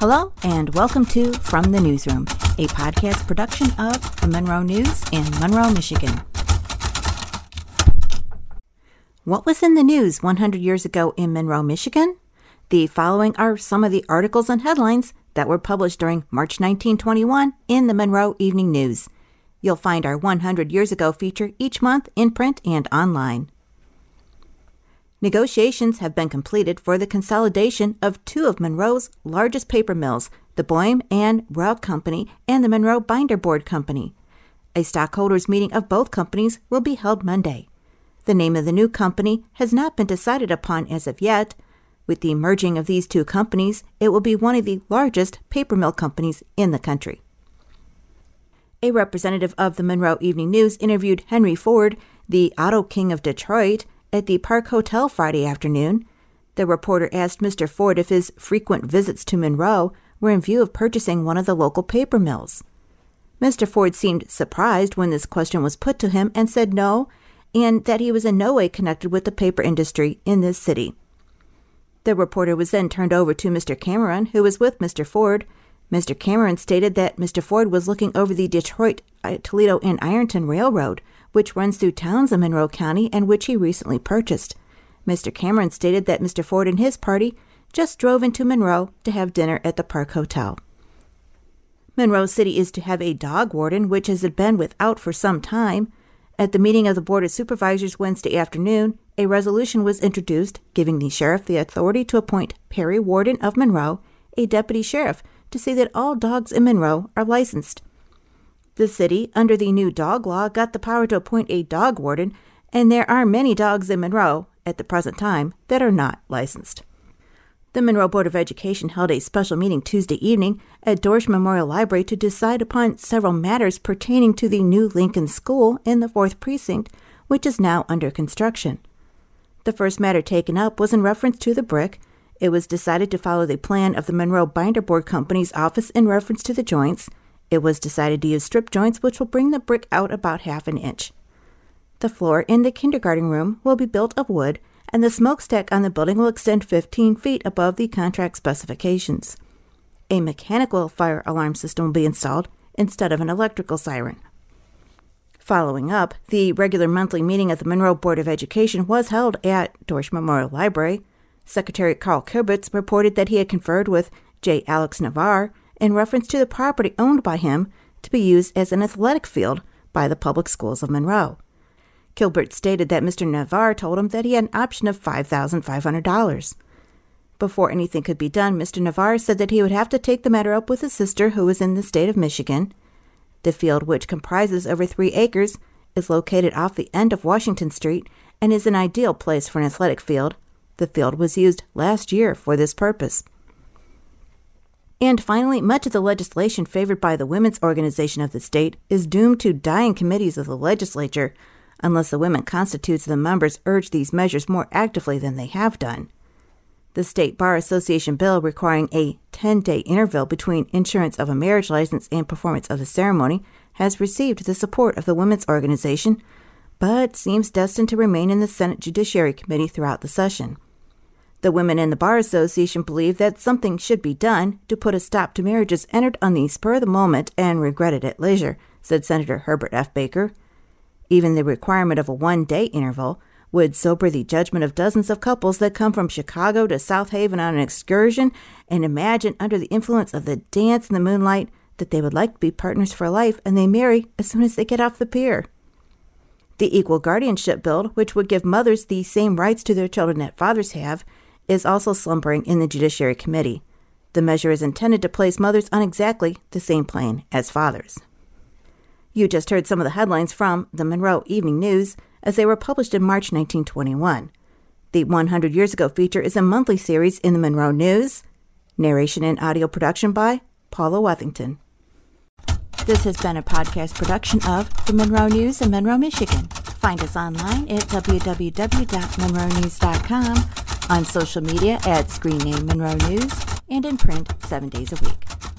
Hello, and welcome to From the Newsroom, a podcast production of the Monroe News in Monroe, Michigan. What was in the news 100 years ago in Monroe, Michigan? The following are some of the articles and headlines that were published during March 1921 in the Monroe Evening News. You'll find our 100 years ago feature each month in print and online. Negotiations have been completed for the consolidation of two of Monroe's largest paper mills, the Boehm and Royal Company and the Monroe Binder Board Company. A stockholders meeting of both companies will be held Monday. The name of the new company has not been decided upon as of yet. With the merging of these two companies, it will be one of the largest paper mill companies in the country. A representative of the Monroe Evening News interviewed Henry Ford, the auto king of Detroit, at the Park Hotel Friday afternoon. The reporter asked Mr. Ford if his frequent visits to Monroe were in view of purchasing one of the local paper mills. Mr. Ford seemed surprised when this question was put to him and said no, and that he was in no way connected with the paper industry in this city. The reporter was then turned over to Mr. Cameron, who was with Mr. Ford. Mr. Cameron stated that Mr. Ford was looking over the Detroit, uh, Toledo, and Ironton Railroad, which runs through towns in Monroe County and which he recently purchased. Mr. Cameron stated that Mr. Ford and his party just drove into Monroe to have dinner at the Park Hotel. Monroe City is to have a dog warden, which has been without for some time. At the meeting of the Board of Supervisors Wednesday afternoon, a resolution was introduced giving the sheriff the authority to appoint Perry Warden of Monroe, a deputy sheriff, to see that all dogs in Monroe are licensed. The city, under the new dog law, got the power to appoint a dog warden, and there are many dogs in Monroe, at the present time, that are not licensed. The Monroe Board of Education held a special meeting Tuesday evening at Dorsch Memorial Library to decide upon several matters pertaining to the new Lincoln School in the 4th Precinct, which is now under construction. The first matter taken up was in reference to the brick. It was decided to follow the plan of the Monroe Binder Board Company's office in reference to the joints, it was decided to use strip joints, which will bring the brick out about half an inch. The floor in the kindergarten room will be built of wood, and the smokestack on the building will extend 15 feet above the contract specifications. A mechanical fire alarm system will be installed instead of an electrical siren. Following up, the regular monthly meeting of the Monroe Board of Education was held at Dorsch Memorial Library. Secretary Carl Kibitz reported that he had conferred with J. Alex Navarre, in reference to the property owned by him to be used as an athletic field by the public schools of Monroe. Gilbert stated that Mr. Navarre told him that he had an option of $5,500. Before anything could be done, Mr. Navarre said that he would have to take the matter up with his sister, who was in the state of Michigan. The field, which comprises over three acres, is located off the end of Washington Street and is an ideal place for an athletic field. The field was used last year for this purpose. And finally, much of the legislation favored by the women's organization of the state is doomed to die in committees of the legislature unless the women constitutes the members urge these measures more actively than they have done. The State Bar Association bill requiring a 10 day interval between issuance of a marriage license and performance of the ceremony has received the support of the women's organization, but seems destined to remain in the Senate Judiciary Committee throughout the session. The women in the Bar Association believe that something should be done to put a stop to marriages entered on the spur of the moment and regretted at leisure, said Senator Herbert F. Baker. Even the requirement of a one day interval would sober the judgment of dozens of couples that come from Chicago to South Haven on an excursion and imagine under the influence of the dance in the moonlight that they would like to be partners for life and they marry as soon as they get off the pier. The Equal Guardianship Bill, which would give mothers the same rights to their children that fathers have, is also slumbering in the Judiciary Committee. The measure is intended to place mothers on exactly the same plane as fathers. You just heard some of the headlines from the Monroe Evening News as they were published in March 1921. The 100 Years Ago feature is a monthly series in the Monroe News. Narration and audio production by Paula Wethington. This has been a podcast production of the Monroe News in Monroe, Michigan. Find us online at www.monroenews.com on social media at Screen Name Monroe News, and in print seven days a week.